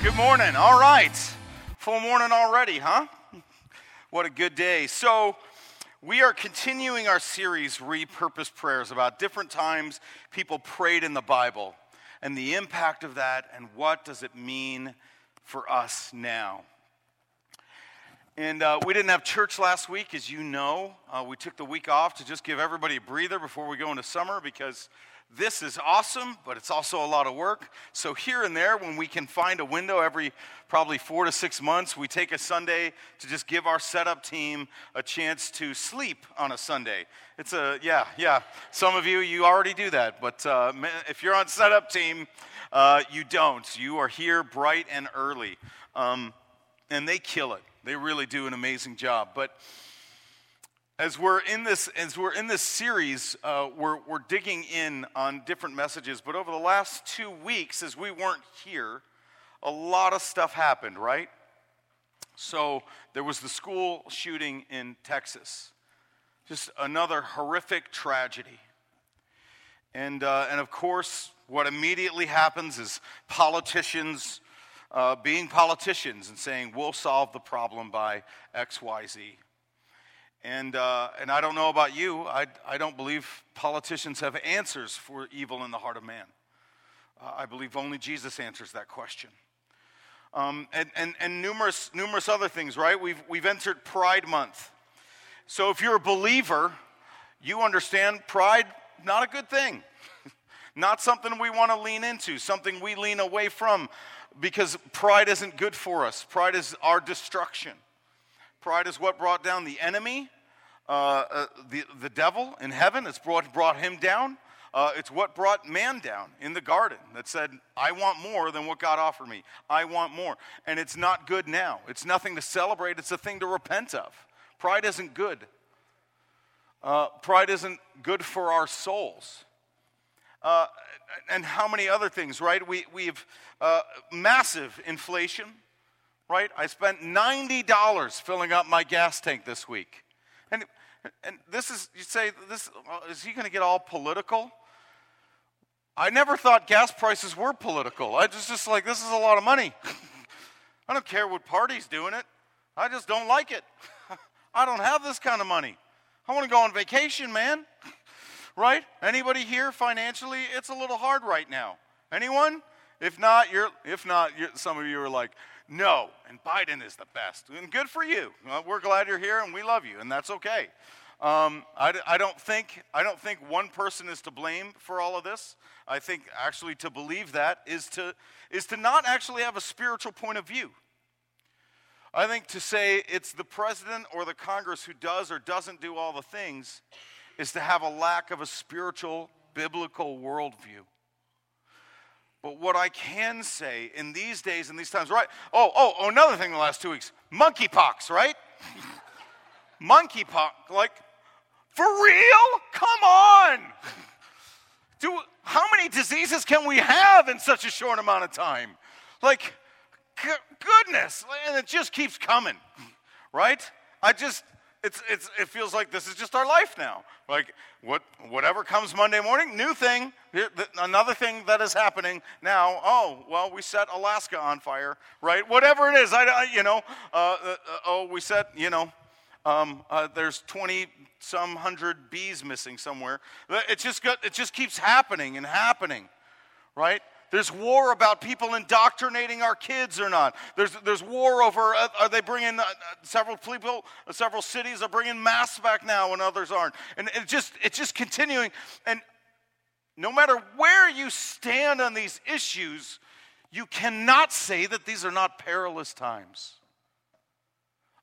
Good morning. All right. Full morning already, huh? What a good day. So, we are continuing our series, Repurposed Prayers, about different times people prayed in the Bible and the impact of that and what does it mean for us now. And uh, we didn't have church last week, as you know. Uh, we took the week off to just give everybody a breather before we go into summer because this is awesome, but it's also a lot of work. So, here and there, when we can find a window every probably four to six months, we take a Sunday to just give our setup team a chance to sleep on a Sunday. It's a, yeah, yeah. Some of you, you already do that, but uh, if you're on setup team, uh, you don't. You are here bright and early. Um, and they kill it. They really do an amazing job. But as we're in this, as we're in this series, uh, we're, we're digging in on different messages. But over the last two weeks, as we weren't here, a lot of stuff happened, right? So there was the school shooting in Texas, just another horrific tragedy. And, uh, and of course, what immediately happens is politicians uh, being politicians and saying, we'll solve the problem by X, Y, Z. And, uh, and I don't know about you, I, I don't believe politicians have answers for evil in the heart of man. Uh, I believe only Jesus answers that question. Um, and, and, and numerous, numerous other things, right? We've, we've entered Pride Month. So if you're a believer, you understand pride, not a good thing. not something we want to lean into, something we lean away from because pride isn't good for us. Pride is our destruction. Pride is what brought down the enemy, uh, uh, the, the devil in heaven. It's brought, brought him down. Uh, it's what brought man down in the garden that said, I want more than what God offered me. I want more. And it's not good now. It's nothing to celebrate, it's a thing to repent of. Pride isn't good. Uh, pride isn't good for our souls. Uh, and how many other things, right? We, we have uh, massive inflation right? I spent $90 filling up my gas tank this week. And, and this is, you say, this, uh, is he going to get all political? I never thought gas prices were political. I just, just like, this is a lot of money. I don't care what party's doing it. I just don't like it. I don't have this kind of money. I want to go on vacation, man. right? Anybody here financially? It's a little hard right now. Anyone? If not, you're if not, you're, some of you are like, no, and Biden is the best. And good for you. Well, we're glad you're here and we love you, and that's okay. Um, I, I, don't think, I don't think one person is to blame for all of this. I think actually to believe that is to, is to not actually have a spiritual point of view. I think to say it's the president or the Congress who does or doesn't do all the things is to have a lack of a spiritual, biblical worldview. But what I can say in these days and these times, right? Oh, oh, oh, another thing in the last two weeks monkeypox, right? monkeypox, like, for real? Come on. Do, how many diseases can we have in such a short amount of time? Like, goodness, and it just keeps coming, right? I just, it's, it's, it feels like this is just our life now. Like, what, whatever comes Monday morning, new thing. Another thing that is happening now. Oh, well, we set Alaska on fire, right? Whatever it is, I, I you know. Uh, uh, oh, we set, you know, um, uh, there's 20 some hundred bees missing somewhere. It just, got, it just keeps happening and happening, right? There's war about people indoctrinating our kids or not. There's, there's war over uh, are they bringing uh, several people, uh, several cities are bringing masks back now and others aren't. And it just it's just continuing. And no matter where you stand on these issues, you cannot say that these are not perilous times.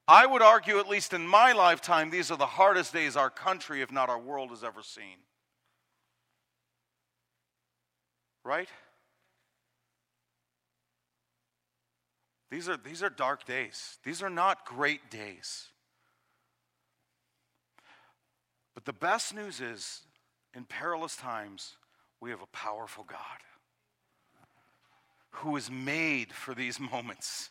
I would argue, at least in my lifetime, these are the hardest days our country, if not our world, has ever seen. Right? These are, these are dark days. These are not great days. But the best news is, in perilous times, we have a powerful God who is made for these moments.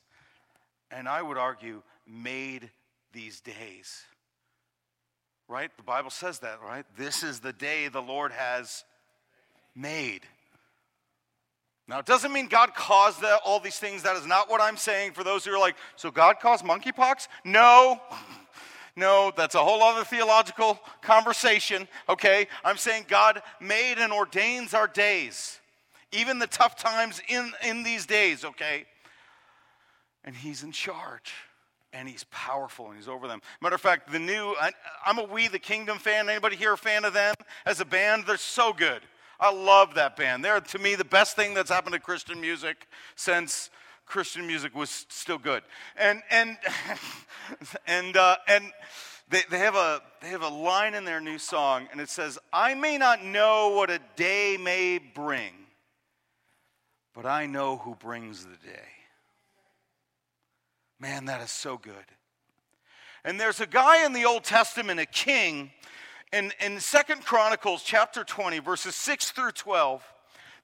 And I would argue, made these days. Right? The Bible says that, right? This is the day the Lord has made. Now, it doesn't mean God caused the, all these things. That is not what I'm saying for those who are like, so God caused monkeypox? No. No, that's a whole other theological conversation, okay? I'm saying God made and ordains our days, even the tough times in, in these days, okay? And He's in charge and he's powerful and he's over them. Matter of fact, the new, I, am a We the Kingdom fan. Anybody here a fan of them as a band? They're so good. I love that band. They're, to me, the best thing that's happened to Christian music since Christian music was still good. And, and, and, uh, and they, they, have a, they have a line in their new song, and it says, I may not know what a day may bring, but I know who brings the day. Man, that is so good. And there's a guy in the Old Testament, a king, in, in Second Chronicles chapter 20, verses 6 through 12.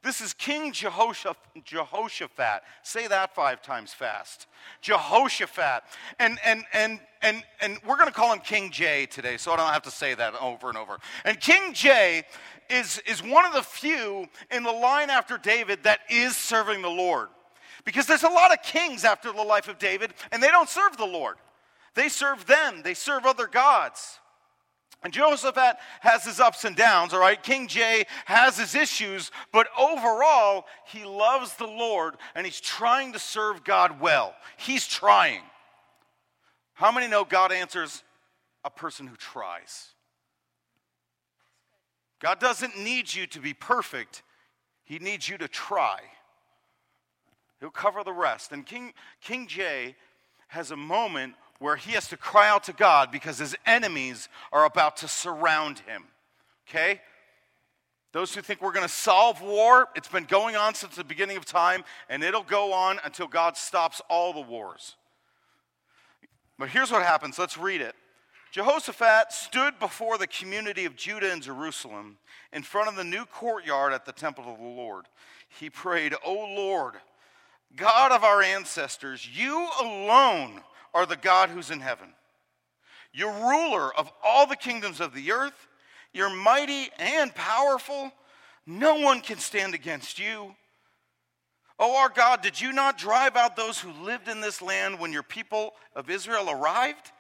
This is King Jehoshaphat. Say that five times fast. Jehoshaphat. And, and, and, and, and we're going to call him King J today, so I don't have to say that over and over. And King J is, is one of the few in the line after David that is serving the Lord. Because there's a lot of kings after the life of David, and they don't serve the Lord. They serve them, they serve other gods. And Jehoshaphat has his ups and downs, all right? King J has his issues, but overall, he loves the Lord and he's trying to serve God well. He's trying. How many know God answers a person who tries? God doesn't need you to be perfect, He needs you to try. He'll cover the rest. And King, King J has a moment where he has to cry out to God because his enemies are about to surround him. Okay? Those who think we're going to solve war, it's been going on since the beginning of time, and it'll go on until God stops all the wars. But here's what happens. Let's read it. Jehoshaphat stood before the community of Judah and Jerusalem in front of the new courtyard at the temple of the Lord. He prayed, O Lord, God of our ancestors, you alone are the God who's in heaven. You're ruler of all the kingdoms of the earth. You're mighty and powerful. No one can stand against you. Oh, our God, did you not drive out those who lived in this land when your people of Israel arrived?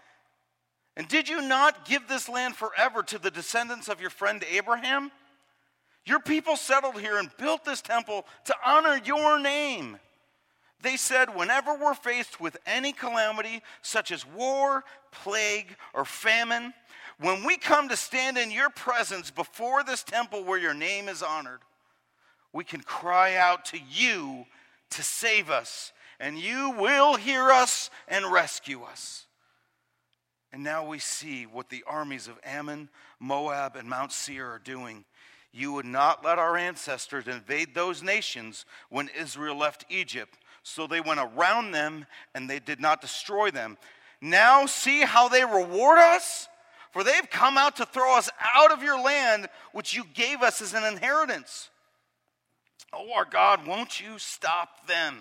And did you not give this land forever to the descendants of your friend Abraham? Your people settled here and built this temple to honor your name. They said, whenever we're faced with any calamity, such as war, plague, or famine, when we come to stand in your presence before this temple where your name is honored, we can cry out to you to save us, and you will hear us and rescue us. And now we see what the armies of Ammon, Moab, and Mount Seir are doing. You would not let our ancestors invade those nations when Israel left Egypt so they went around them and they did not destroy them. Now see how they reward us? For they've come out to throw us out of your land, which you gave us as an inheritance. Oh, our God, won't you stop them?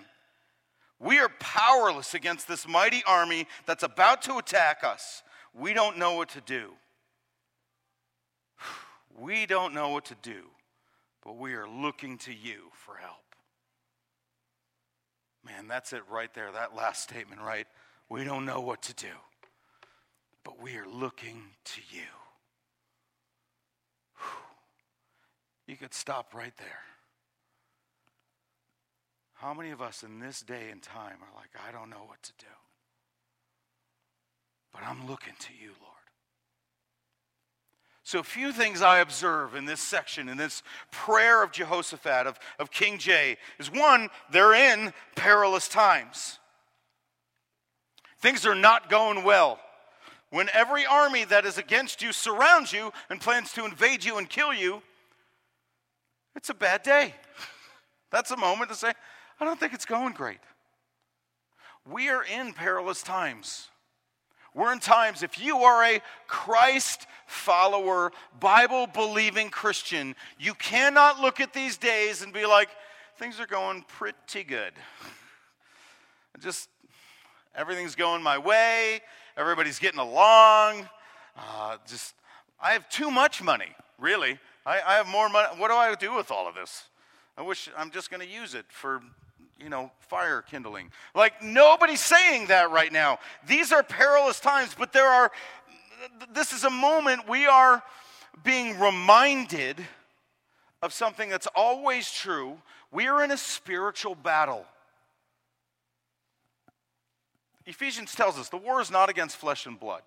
We are powerless against this mighty army that's about to attack us. We don't know what to do. We don't know what to do, but we are looking to you for help. Man, that's it right there, that last statement, right? We don't know what to do, but we are looking to you. You could stop right there. How many of us in this day and time are like, I don't know what to do, but I'm looking to you, Lord? So, a few things I observe in this section, in this prayer of Jehoshaphat, of, of King J, is one, they're in perilous times. Things are not going well. When every army that is against you surrounds you and plans to invade you and kill you, it's a bad day. That's a moment to say, I don't think it's going great. we are in perilous times. We're in times, if you are a Christ follower, Bible believing Christian, you cannot look at these days and be like, things are going pretty good. Just everything's going my way, everybody's getting along. Uh, just, I have too much money, really. I, I have more money. What do I do with all of this? I wish I'm just going to use it for you know, fire kindling. Like nobody's saying that right now. These are perilous times, but there are, this is a moment we are being reminded of something that's always true. We are in a spiritual battle. Ephesians tells us the war is not against flesh and blood,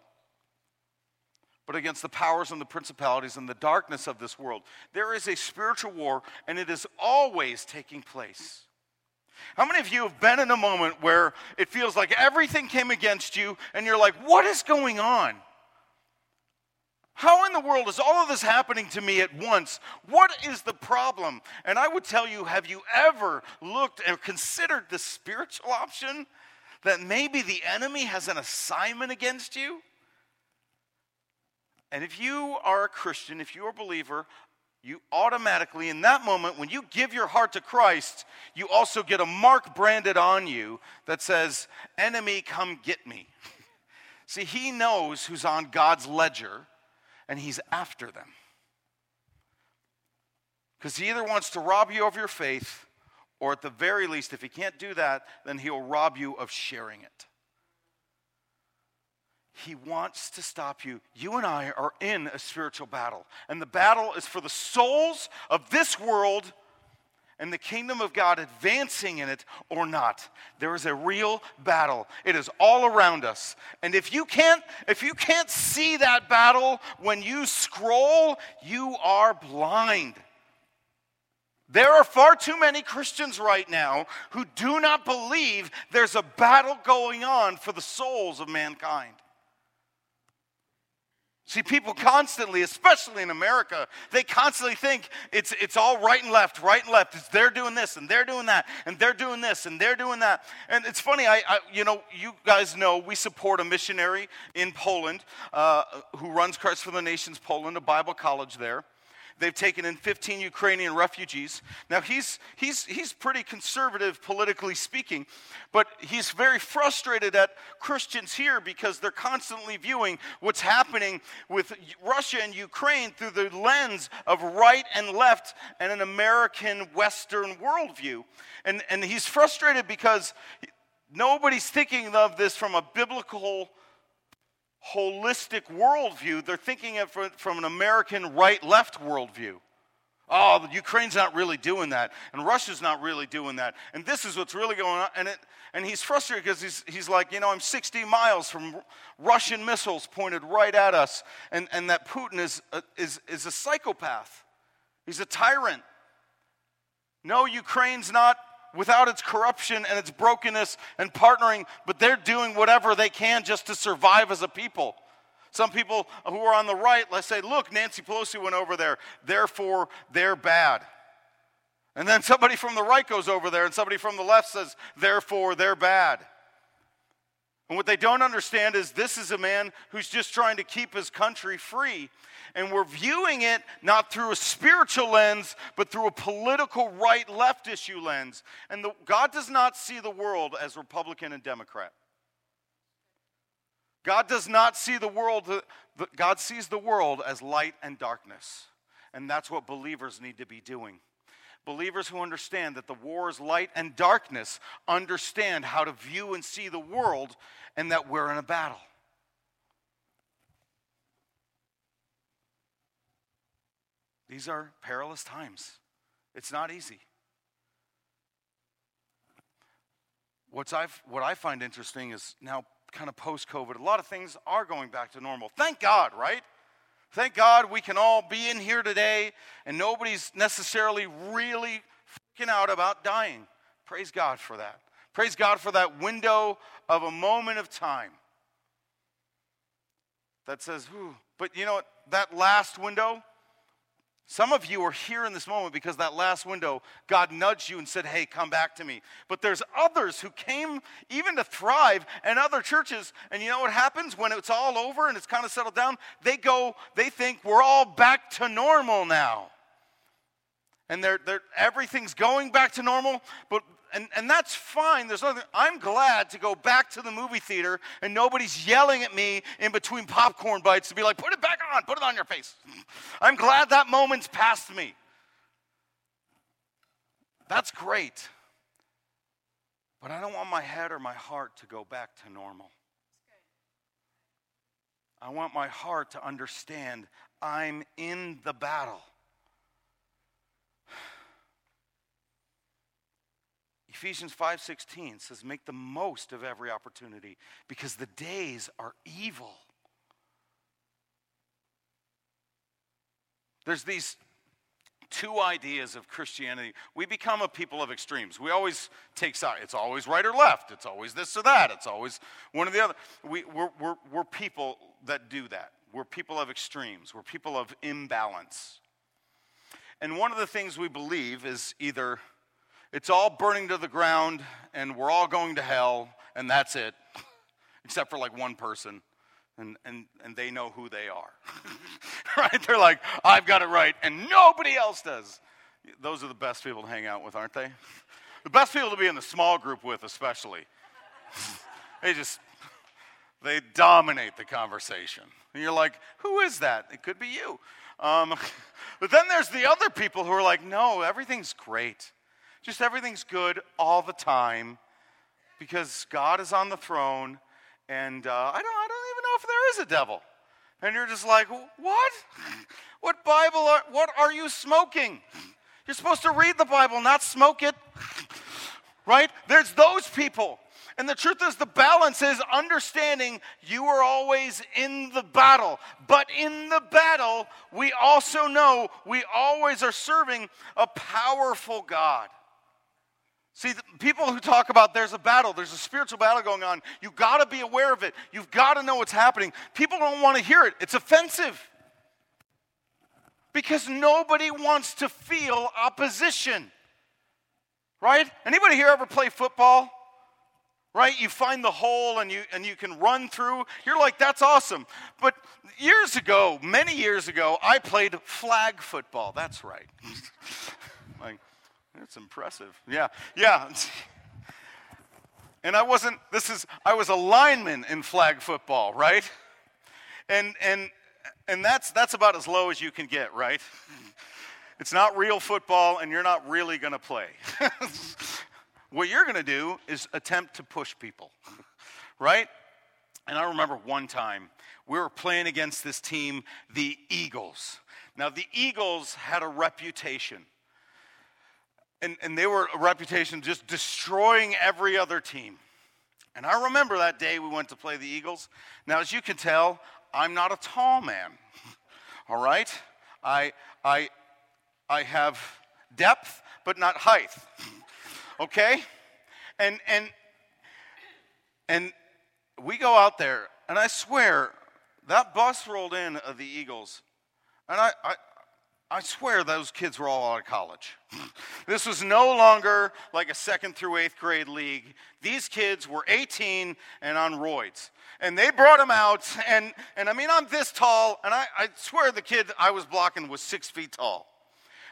but against the powers and the principalities and the darkness of this world. There is a spiritual war, and it is always taking place. How many of you have been in a moment where it feels like everything came against you and you're like, what is going on? How in the world is all of this happening to me at once? What is the problem? And I would tell you, have you ever looked and considered the spiritual option that maybe the enemy has an assignment against you? And if you are a Christian, if you're a believer, you automatically, in that moment, when you give your heart to Christ, you also get a mark branded on you that says, Enemy, come get me. See, he knows who's on God's ledger and he's after them. Because he either wants to rob you of your faith, or at the very least, if he can't do that, then he'll rob you of sharing it. He wants to stop you. You and I are in a spiritual battle. And the battle is for the souls of this world and the kingdom of God advancing in it or not. There is a real battle. It is all around us. And if you can't if you can't see that battle when you scroll, you are blind. There are far too many Christians right now who do not believe there's a battle going on for the souls of mankind. See, people constantly, especially in America, they constantly think it's, it's all right and left, right and left. It's they're doing this and they're doing that and they're doing this and they're doing that. And it's funny, I, I you know, you guys know we support a missionary in Poland uh, who runs Christ for the Nations Poland, a Bible college there. They've taken in 15 Ukrainian refugees. Now, he's, he's, he's pretty conservative, politically speaking, but he's very frustrated at Christians here because they're constantly viewing what's happening with Russia and Ukraine through the lens of right and left and an American Western worldview. And, and he's frustrated because nobody's thinking of this from a biblical holistic worldview, they're thinking of it from an American right left worldview. Oh, Ukraine's not really doing that, and Russia's not really doing that, and this is what's really going on. And, it, and he's frustrated because he's, he's like, you know, I'm 60 miles from Russian missiles pointed right at us, and, and that Putin is a, is, is a psychopath. He's a tyrant. No, Ukraine's not without its corruption and its brokenness and partnering, but they're doing whatever they can just to survive as a people. Some people who are on the right, let's say, look, Nancy Pelosi went over there, therefore they're bad. And then somebody from the right goes over there, and somebody from the left says, therefore they're bad. And what they don't understand is this is a man who's just trying to keep his country free and we're viewing it not through a spiritual lens, but through a political right left issue lens. And the, God does not see the world as Republican and Democrat. God does not see the world, God sees the world as light and darkness. And that's what believers need to be doing. Believers who understand that the war is light and darkness understand how to view and see the world and that we're in a battle. These are perilous times. It's not easy. What's I've, what I find interesting is now, kind of post COVID, a lot of things are going back to normal. Thank God, right? Thank God we can all be in here today and nobody's necessarily really freaking out about dying. Praise God for that. Praise God for that window of a moment of time that says, Ooh. but you know what? That last window, Some of you are here in this moment because that last window, God nudged you and said, Hey, come back to me. But there's others who came even to thrive and other churches. And you know what happens when it's all over and it's kind of settled down? They go, they think we're all back to normal now. And they're, they're, everything's going back to normal, but and, and that's fine. There's nothing. I'm glad to go back to the movie theater and nobody's yelling at me in between popcorn bites to be like, put it back on, put it on your face. I'm glad that moment's past me. That's great. But I don't want my head or my heart to go back to normal. I want my heart to understand I'm in the battle. Ephesians 5:16 says make the most of every opportunity because the days are evil. There's these two ideas of Christianity. We become a people of extremes. We always take side. It's always right or left. It's always this or that. It's always one or the other. We, we're, we're, we're people that do that. We're people of extremes. We're people of imbalance. And one of the things we believe is either it's all burning to the ground and we're all going to hell and that's it, except for like one person. And, and, and they know who they are. right? They're like, I've got it right, and nobody else does. Those are the best people to hang out with, aren't they? The best people to be in the small group with, especially. they just, they dominate the conversation. And you're like, who is that? It could be you. Um, but then there's the other people who are like, no, everything's great. Just everything's good all the time because God is on the throne, and uh, I, don't, I don't even know if there is a devil. And you're just like, what? What Bible are, what are you smoking? You're supposed to read the Bible, not smoke it. Right? There's those people. And the truth is, the balance is understanding you are always in the battle. But in the battle, we also know we always are serving a powerful God. See, people who talk about there's a battle, there's a spiritual battle going on, you've got to be aware of it. You've got to know what's happening. People don't want to hear it, it's offensive. Because nobody wants to feel opposition. Right? Anybody here ever play football? Right? You find the hole and you and you can run through. You're like, that's awesome. But years ago, many years ago, I played flag football. That's right. like, that's impressive. Yeah, yeah. And I wasn't, this is, I was a lineman in flag football, right? And, and, and that's, that's about as low as you can get, right? It's not real football, and you're not really going to play. what you're going to do is attempt to push people, right? And I remember one time we were playing against this team, the Eagles. Now, the Eagles had a reputation and, and they were a reputation just destroying every other team. And I remember that day we went to play the Eagles. Now, as you can tell, I'm not a tall man. All right? I, I, I have depth, but not height. okay? And, and, and we go out there, and I swear, that bus rolled in of the Eagles. And I, I, I swear those kids were all out of college. this was no longer like a second through eighth grade league. These kids were 18 and on roids. And they brought them out, and, and I mean, I'm this tall, and I, I swear the kid I was blocking was six feet tall.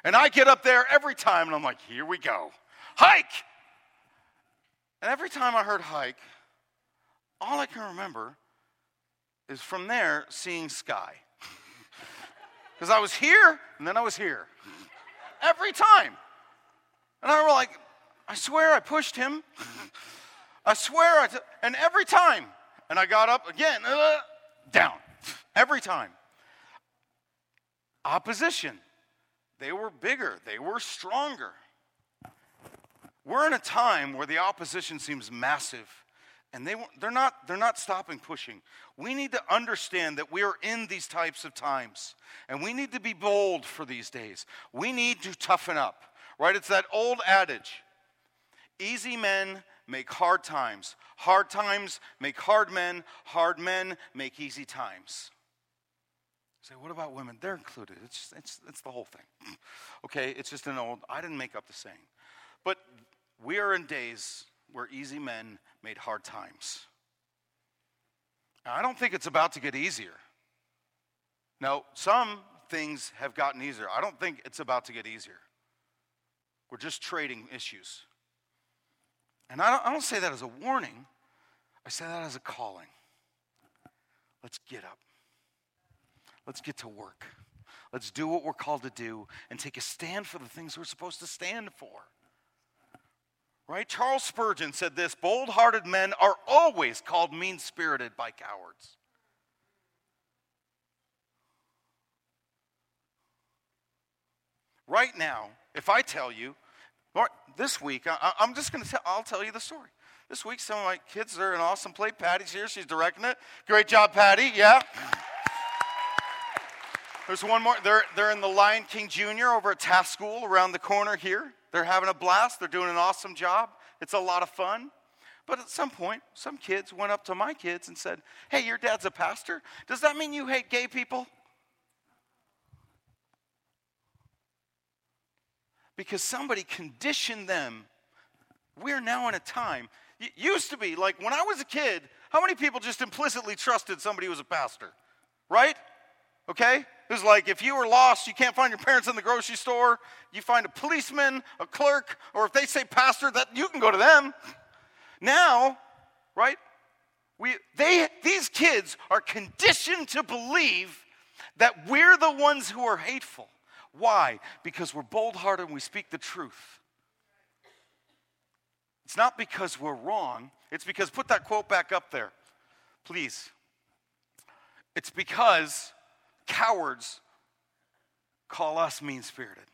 And I get up there every time, and I'm like, here we go. Hike! And every time I heard hike, all I can remember is from there seeing sky. Because I was here and then I was here. Every time. And I was like, I swear I pushed him. I swear I, t-. and every time. And I got up again, uh, down. Every time. Opposition. They were bigger, they were stronger. We're in a time where the opposition seems massive and they, they're, not, they're not stopping pushing. We need to understand that we are in these types of times, and we need to be bold for these days. We need to toughen up, right? It's that old adage easy men make hard times, hard times make hard men, hard men make easy times. say, what about women? They're included. It's, just, it's, it's the whole thing. Okay, it's just an old, I didn't make up the saying. But we are in days where easy men made hard times. Now, I don't think it's about to get easier. Now, some things have gotten easier. I don't think it's about to get easier. We're just trading issues. And I don't, I don't say that as a warning, I say that as a calling. Let's get up. Let's get to work. Let's do what we're called to do and take a stand for the things we're supposed to stand for. Right? Charles Spurgeon said this bold hearted men are always called mean spirited by cowards. Right now, if I tell you, this week, I, am just going to tell, I'll tell you the story. This week, some of my kids are an awesome play. Patty's here, she's directing it. Great job, Patty, yeah. There's one more. They're, they're in the Lion King Jr. over at Taft School around the corner here. They're having a blast. They're doing an awesome job. It's a lot of fun. But at some point, some kids went up to my kids and said, Hey, your dad's a pastor. Does that mean you hate gay people? because somebody conditioned them. We're now in a time, it used to be like when I was a kid, how many people just implicitly trusted somebody was a pastor? Right? Okay? It was like if you were lost, you can't find your parents in the grocery store, you find a policeman, a clerk, or if they say pastor, that you can go to them. Now, right? We, they, these kids are conditioned to believe that we're the ones who are hateful. Why? Because we're bold hearted and we speak the truth. It's not because we're wrong, it's because, put that quote back up there, please. It's because cowards call us mean spirited.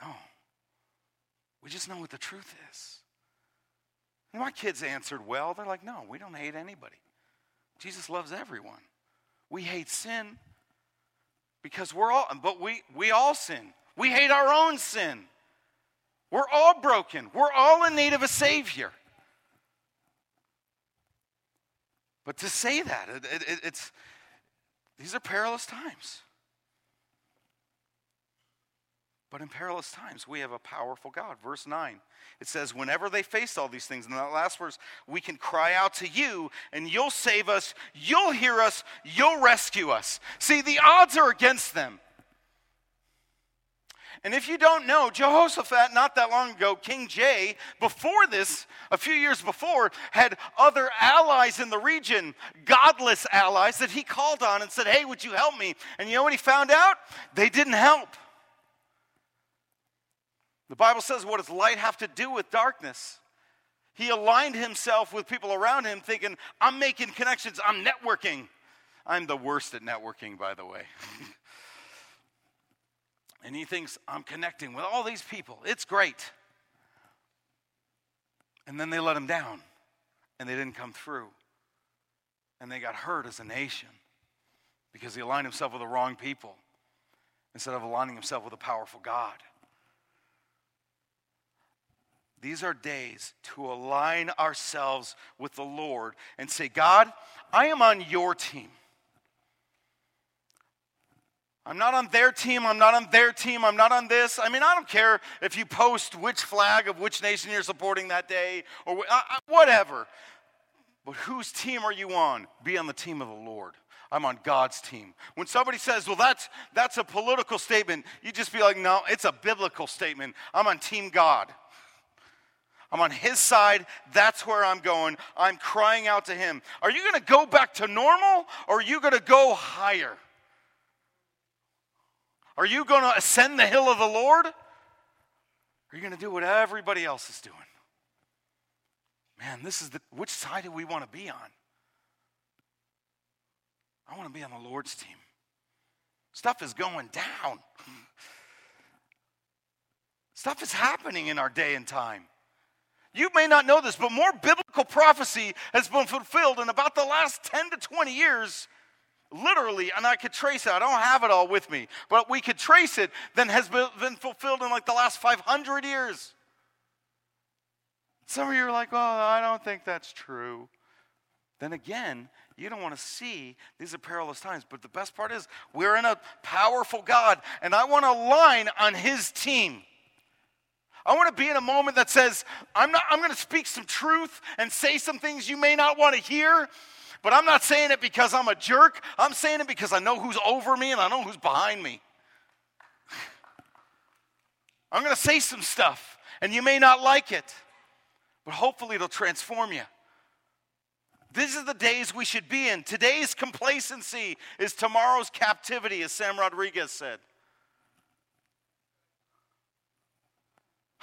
No. We just know what the truth is. And my kids answered well. They're like, no, we don't hate anybody. Jesus loves everyone. We hate sin because we're all, but we, we all sin. We hate our own sin. We're all broken. We're all in need of a Savior. But to say that, it, it, it's, these are perilous times. But in perilous times, we have a powerful God. Verse 9, it says, Whenever they face all these things, in that last verse, we can cry out to you, and you'll save us, you'll hear us, you'll rescue us. See, the odds are against them. And if you don't know, Jehoshaphat, not that long ago, King Jay, before this, a few years before, had other allies in the region, godless allies, that he called on and said, Hey, would you help me? And you know what he found out? They didn't help. The Bible says, what does light have to do with darkness? He aligned himself with people around him thinking, I'm making connections, I'm networking. I'm the worst at networking, by the way. and he thinks, I'm connecting with all these people. It's great. And then they let him down, and they didn't come through. And they got hurt as a nation because he aligned himself with the wrong people instead of aligning himself with a powerful God. These are days to align ourselves with the Lord and say, God, I am on your team. I'm not on their team. I'm not on their team. I'm not on this. I mean, I don't care if you post which flag of which nation you're supporting that day or whatever. But whose team are you on? Be on the team of the Lord. I'm on God's team. When somebody says, well, that's, that's a political statement, you just be like, no, it's a biblical statement. I'm on Team God. I'm on his side. That's where I'm going. I'm crying out to him. Are you going to go back to normal or are you going to go higher? Are you going to ascend the hill of the Lord? Or are you going to do what everybody else is doing? Man, this is the which side do we want to be on? I want to be on the Lord's team. Stuff is going down. Stuff is happening in our day and time. You may not know this, but more biblical prophecy has been fulfilled in about the last 10 to 20 years, literally, and I could trace it. I don't have it all with me, but we could trace it, than has been fulfilled in like the last 500 years. Some of you are like, well, I don't think that's true. Then again, You don't want to see these are perilous times. But the best part is, we're in a powerful God, and I want to align on His team. I want to be in a moment that says, I'm, not, I'm going to speak some truth and say some things you may not want to hear, but I'm not saying it because I'm a jerk. I'm saying it because I know who's over me and I know who's behind me. I'm going to say some stuff, and you may not like it, but hopefully it'll transform you. These are the days we should be in. Today's complacency is tomorrow's captivity, as Sam Rodriguez said.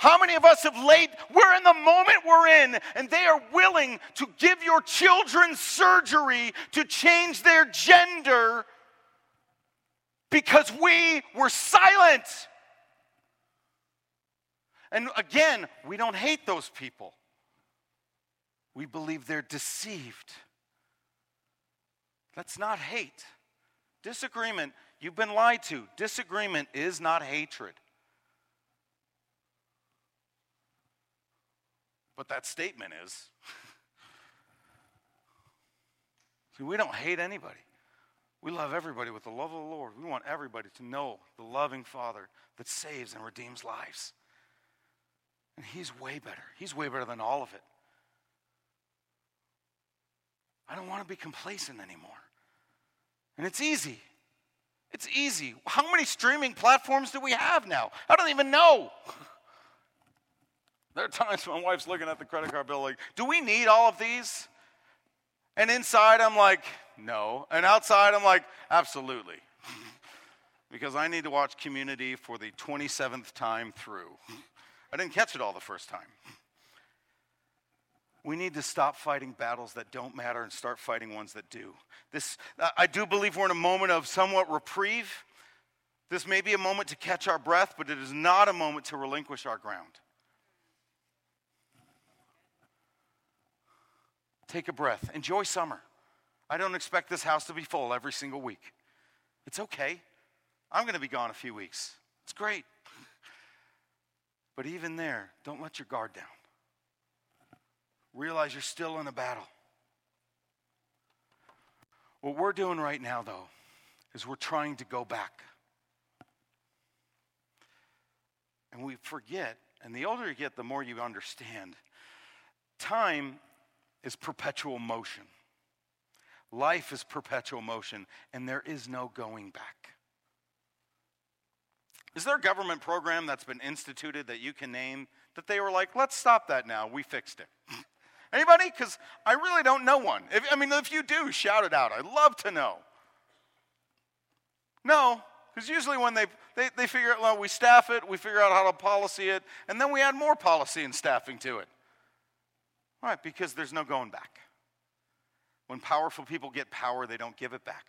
How many of us have laid, we're in the moment we're in, and they are willing to give your children surgery to change their gender because we were silent. And again, we don't hate those people. We believe they're deceived. That's not hate. Disagreement, you've been lied to. Disagreement is not hatred. But that statement is. See, we don't hate anybody. We love everybody with the love of the Lord. We want everybody to know the loving Father that saves and redeems lives. And He's way better. He's way better than all of it. I don't want to be complacent anymore. And it's easy. It's easy. How many streaming platforms do we have now? I don't even know. There are times my wife's looking at the credit card bill like, do we need all of these? And inside I'm like, no. And outside I'm like, absolutely. because I need to watch Community for the 27th time through. I didn't catch it all the first time. We need to stop fighting battles that don't matter and start fighting ones that do. This, I do believe we're in a moment of somewhat reprieve. This may be a moment to catch our breath, but it is not a moment to relinquish our ground. Take a breath. Enjoy summer. I don't expect this house to be full every single week. It's okay. I'm going to be gone a few weeks. It's great. But even there, don't let your guard down. Realize you're still in a battle. What we're doing right now, though, is we're trying to go back. And we forget, and the older you get, the more you understand. Time is perpetual motion. Life is perpetual motion, and there is no going back. Is there a government program that's been instituted that you can name that they were like, let's stop that now, we fixed it? Anybody? Because I really don't know one. If, I mean, if you do, shout it out. I'd love to know. No, because usually when they, they, they figure out, well, we staff it, we figure out how to policy it, and then we add more policy and staffing to it. Right, because there's no going back. When powerful people get power, they don't give it back.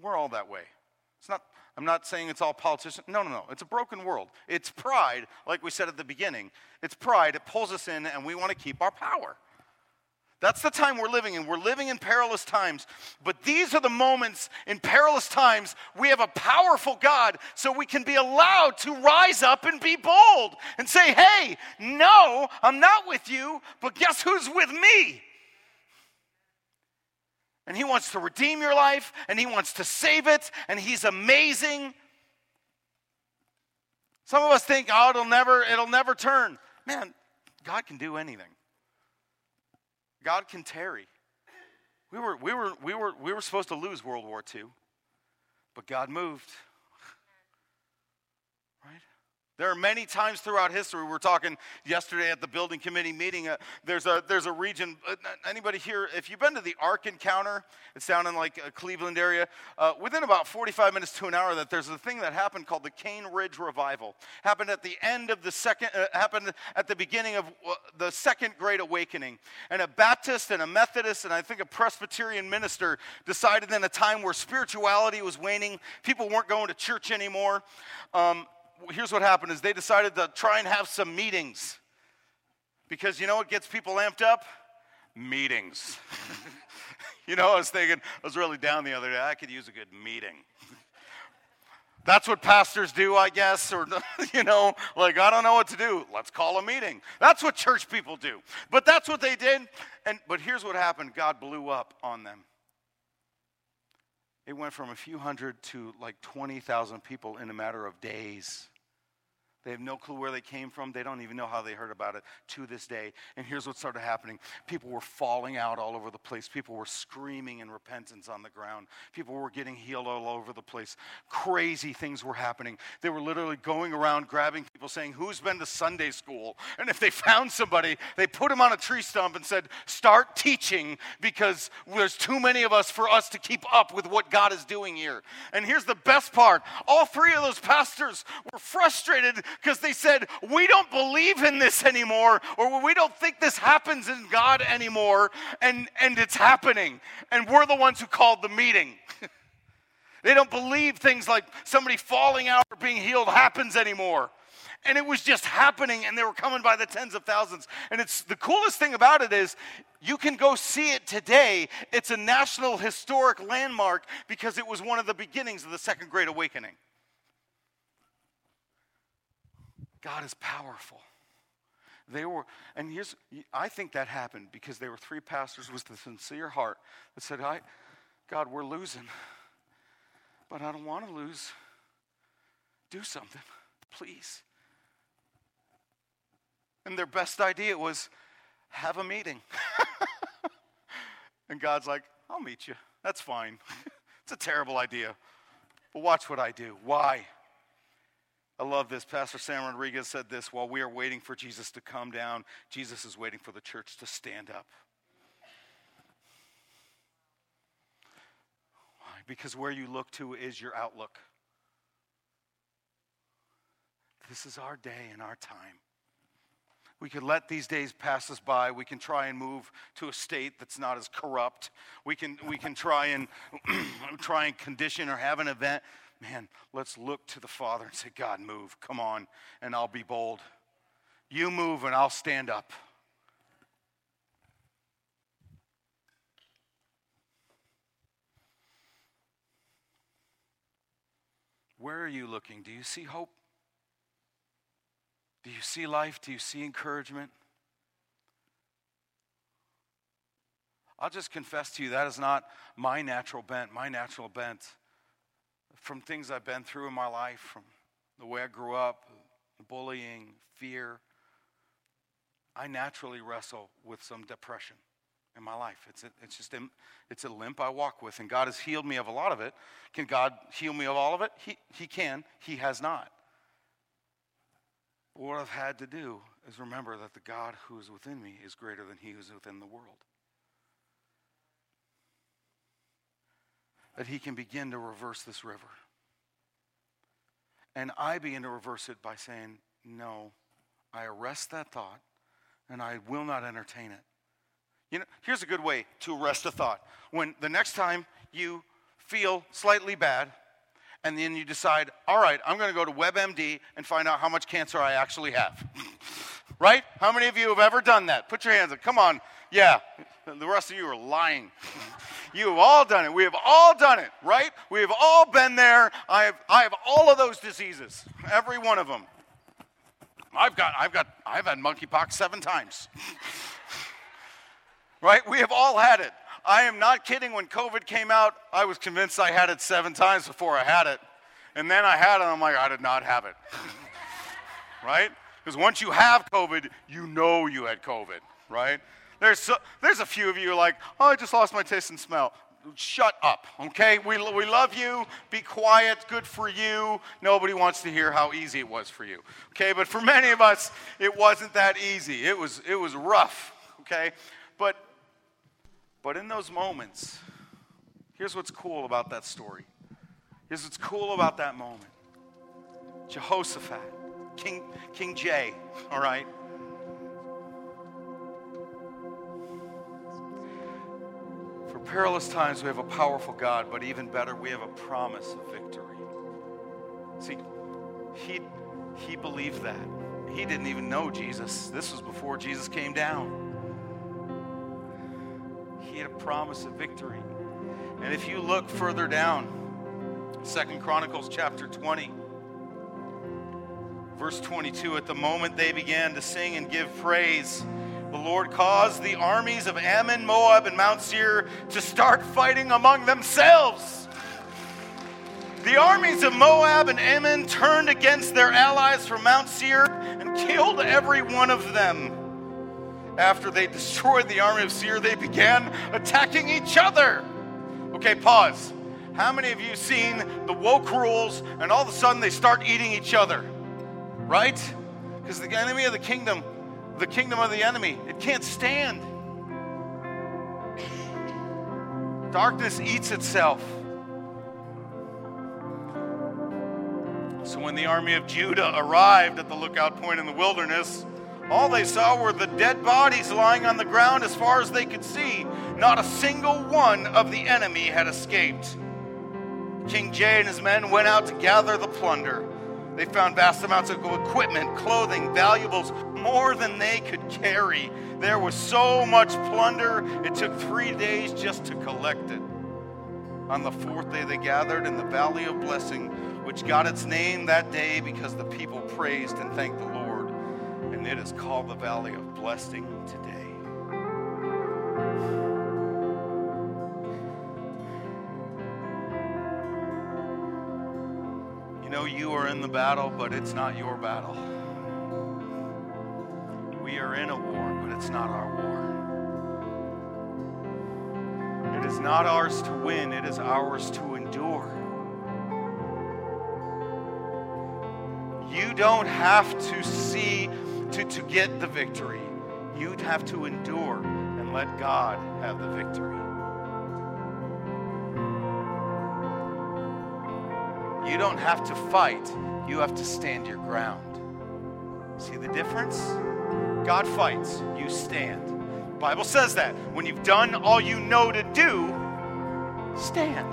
We're all that way. It's not, I'm not saying it's all politicians. No, no, no. It's a broken world. It's pride, like we said at the beginning. It's pride. It pulls us in, and we want to keep our power. That's the time we're living in. We're living in perilous times. But these are the moments in perilous times we have a powerful God, so we can be allowed to rise up and be bold and say, hey, no, I'm not with you, but guess who's with me? And He wants to redeem your life, and He wants to save it, and He's amazing. Some of us think, oh, it'll never, it'll never turn. Man, God can do anything. God can tarry. We were, we, were, we, were, we were supposed to lose World War II, but God moved. There are many times throughout history. We were talking yesterday at the building committee meeting. Uh, there's a there's a region. Uh, anybody here? If you've been to the Ark Encounter, it's down in like a Cleveland area. Uh, within about 45 minutes to an hour, that there's a thing that happened called the Cane Ridge Revival. Happened at the end of the second. Uh, happened at the beginning of uh, the Second Great Awakening. And a Baptist and a Methodist and I think a Presbyterian minister decided in a time where spirituality was waning, people weren't going to church anymore. Um, here's what happened is they decided to try and have some meetings. Because you know what gets people amped up? Meetings. you know, I was thinking, I was really down the other day. I could use a good meeting. That's what pastors do, I guess, or, you know, like, I don't know what to do. Let's call a meeting. That's what church people do. But that's what they did. And, but here's what happened God blew up on them. It went from a few hundred to like 20,000 people in a matter of days. They have no clue where they came from. They don't even know how they heard about it to this day. And here's what started happening people were falling out all over the place. People were screaming in repentance on the ground. People were getting healed all over the place. Crazy things were happening. They were literally going around grabbing people saying, Who's been to Sunday school? And if they found somebody, they put him on a tree stump and said, Start teaching because there's too many of us for us to keep up with what God is doing here. And here's the best part all three of those pastors were frustrated because they said, We don't believe in this anymore, or we don't think this happens in God anymore, and, and it's happening. And we're the ones who called the meeting. they don't believe things like somebody falling out or being healed happens anymore. And it was just happening, and they were coming by the tens of thousands. And it's the coolest thing about it is you can go see it today. It's a national historic landmark because it was one of the beginnings of the Second Great Awakening. God is powerful. They were, and here's, I think that happened because there were three pastors with the sincere heart that said, I, God, we're losing, but I don't want to lose. Do something, please. And their best idea was have a meeting. and God's like, I'll meet you. That's fine. it's a terrible idea. But watch what I do. Why? I love this. Pastor Sam Rodriguez said this while we are waiting for Jesus to come down, Jesus is waiting for the church to stand up. Why? Because where you look to is your outlook. This is our day and our time. We could let these days pass us by. We can try and move to a state that's not as corrupt. We can, we can try and try and condition or have an event man, let's look to the Father and say, God, move. Come on, and I'll be bold. You move, and I'll stand up. Where are you looking? Do you see hope? Do you see life? Do you see encouragement? I'll just confess to you that is not my natural bent. My natural bent from things I've been through in my life, from the way I grew up, bullying, fear, I naturally wrestle with some depression in my life. It's, a, it's just it's a limp I walk with, and God has healed me of a lot of it. Can God heal me of all of it? He, he can. He has not. But what I've had to do is remember that the God who is within me is greater than he who is within the world. That he can begin to reverse this river. And I begin to reverse it by saying, No, I arrest that thought and I will not entertain it. You know, here's a good way to arrest a thought. When the next time you feel slightly bad, and then you decide, all right, I'm going to go to WebMD and find out how much cancer I actually have. right? How many of you have ever done that? Put your hands up. Come on. Yeah. The rest of you are lying. You have all done it. We have all done it, right? We have all been there. I have, I have all of those diseases, every one of them. I've got, I've got, I've had monkeypox seven times. right? We have all had it. I am not kidding. When COVID came out, I was convinced I had it seven times before I had it. And then I had it, and I'm like, I did not have it. right? Because once you have COVID, you know you had COVID, right? There's, so, there's a few of you like, oh, I just lost my taste and smell. Shut up, okay? We, we love you. Be quiet. Good for you. Nobody wants to hear how easy it was for you, okay? But for many of us, it wasn't that easy. It was, it was rough, okay? But, but in those moments, here's what's cool about that story. Here's what's cool about that moment Jehoshaphat, King, King Jay, all right? Perilous times, we have a powerful God, but even better, we have a promise of victory. See, he, he believed that. He didn't even know Jesus. This was before Jesus came down. He had a promise of victory. And if you look further down, Second Chronicles chapter 20. Verse 22 At the moment they began to sing and give praise, the Lord caused the armies of Ammon, Moab, and Mount Seir to start fighting among themselves. The armies of Moab and Ammon turned against their allies from Mount Seir and killed every one of them. After they destroyed the army of Seir, they began attacking each other. Okay, pause. How many of you seen the woke rules and all of a sudden they start eating each other? Right? Because the enemy of the kingdom, the kingdom of the enemy, it can't stand. Darkness eats itself. So when the army of Judah arrived at the lookout point in the wilderness, all they saw were the dead bodies lying on the ground as far as they could see. Not a single one of the enemy had escaped. King Jay and his men went out to gather the plunder. They found vast amounts of equipment, clothing, valuables, more than they could carry. There was so much plunder, it took three days just to collect it. On the fourth day, they gathered in the Valley of Blessing, which got its name that day because the people praised and thanked the Lord. And it is called the Valley of Blessing today. You know, you are in the battle, but it's not your battle. We are in a war, but it's not our war. It is not ours to win, it is ours to endure. You don't have to see to, to get the victory. You'd have to endure and let God have the victory. You don't have to fight, you have to stand your ground. See the difference? God fights, you stand. The Bible says that. When you've done all you know to do, stand.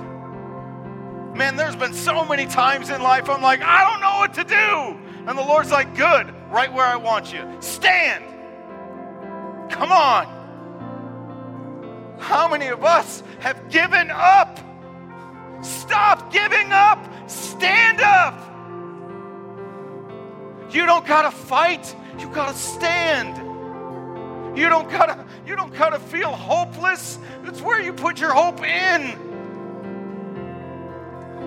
Man, there's been so many times in life I'm like, I don't know what to do. And the Lord's like, good, right where I want you. Stand. Come on. How many of us have given up? Stop giving up. Stand up. You don't gotta fight, you gotta stand. You don't gotta, you don't gotta feel hopeless. It's where you put your hope in.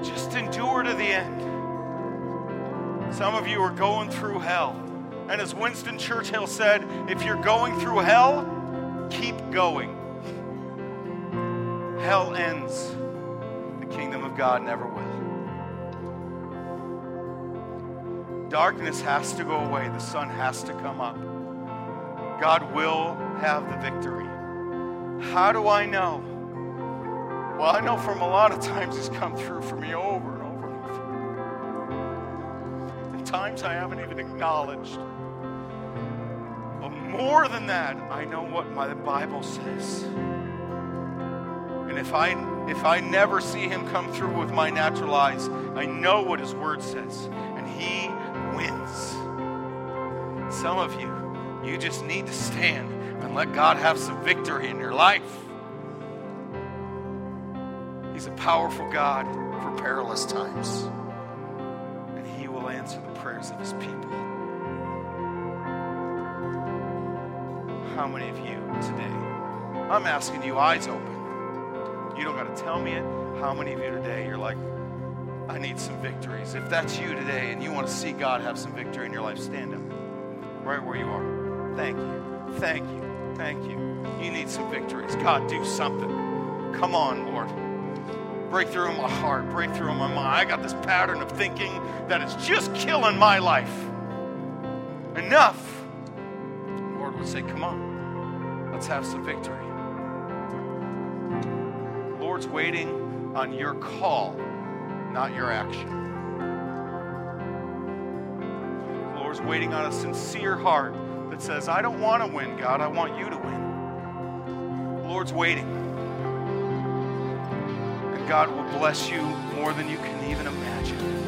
Just endure to the end. Some of you are going through hell. And as Winston Churchill said, if you're going through hell, keep going. Hell ends. The kingdom of God never will. Darkness has to go away. The sun has to come up. God will have the victory. How do I know? Well, I know from a lot of times He's come through for me over and over and over. In times I haven't even acknowledged. But more than that, I know what my Bible says. And if I if I never see him come through with my natural eyes, I know what his word says. And he wins. Some of you, you just need to stand and let God have some victory in your life. He's a powerful God for perilous times. And he will answer the prayers of his people. How many of you today? I'm asking you, eyes open. You don't got to tell me it. How many of you today you're like, I need some victories? If that's you today and you want to see God have some victory in your life, stand up right where you are. Thank you. Thank you. Thank you. You need some victories. God, do something. Come on, Lord. Break through in my heart, break through in my mind. I got this pattern of thinking that it's just killing my life. Enough. The Lord would say, Come on, let's have some victory. Lord's waiting on your call, not your action. The Lord's waiting on a sincere heart that says, I don't want to win, God, I want you to win. The Lord's waiting. And God will bless you more than you can even imagine.